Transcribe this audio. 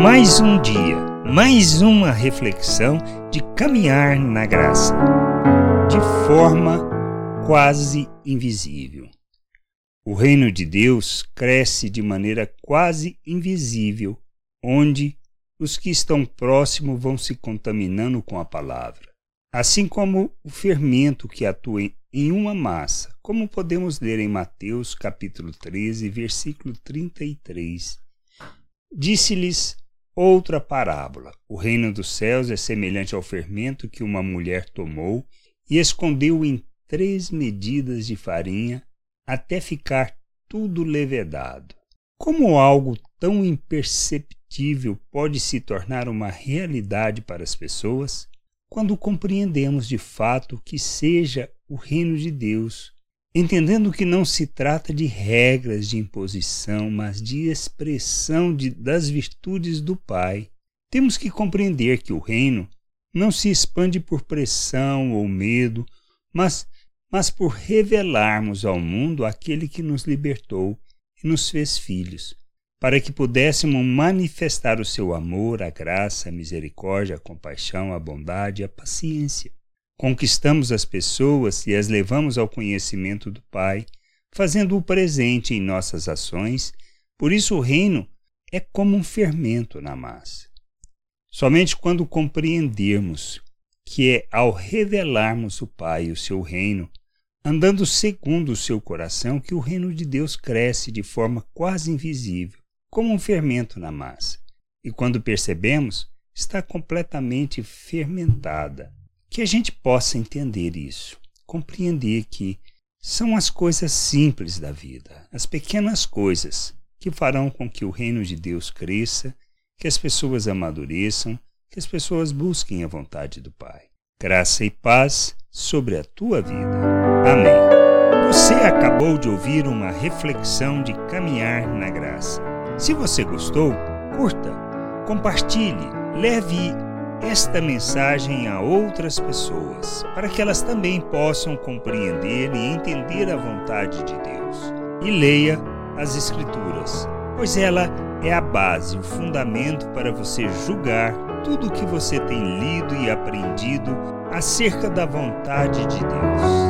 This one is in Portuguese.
Mais um dia, mais uma reflexão de caminhar na graça, de forma quase invisível. O reino de Deus cresce de maneira quase invisível, onde os que estão próximos vão se contaminando com a palavra. Assim como o fermento que atua em uma massa, como podemos ler em Mateus capítulo 13, versículo 33. Disse-lhes outra parábola: O reino dos céus é semelhante ao fermento que uma mulher tomou e escondeu em três medidas de farinha até ficar tudo levedado. Como algo tão imperceptível pode se tornar uma realidade para as pessoas? Quando compreendemos de fato que seja o reino de Deus, entendendo que não se trata de regras de imposição, mas de expressão de, das virtudes do Pai, temos que compreender que o reino não se expande por pressão ou medo, mas, mas por revelarmos ao mundo aquele que nos libertou e nos fez filhos, para que pudéssemos manifestar o seu amor, a graça, a misericórdia, a compaixão, a bondade e a paciência. Conquistamos as pessoas e as levamos ao conhecimento do Pai, fazendo-o presente em nossas ações, por isso o reino é como um fermento na massa. Somente quando compreendermos que é ao revelarmos o Pai e o seu reino, andando segundo o seu coração, que o reino de Deus cresce de forma quase invisível, como um fermento na massa. E quando percebemos, está completamente fermentada. Que a gente possa entender isso, compreender que são as coisas simples da vida, as pequenas coisas que farão com que o reino de Deus cresça, que as pessoas amadureçam, que as pessoas busquem a vontade do Pai. Graça e paz sobre a tua vida. Amém. Você acabou de ouvir uma reflexão de caminhar na graça. Se você gostou, curta, compartilhe, leve esta mensagem a outras pessoas, para que elas também possam compreender e entender a vontade de Deus. E leia as Escrituras, pois ela é a base, o fundamento para você julgar tudo o que você tem lido e aprendido acerca da vontade de Deus.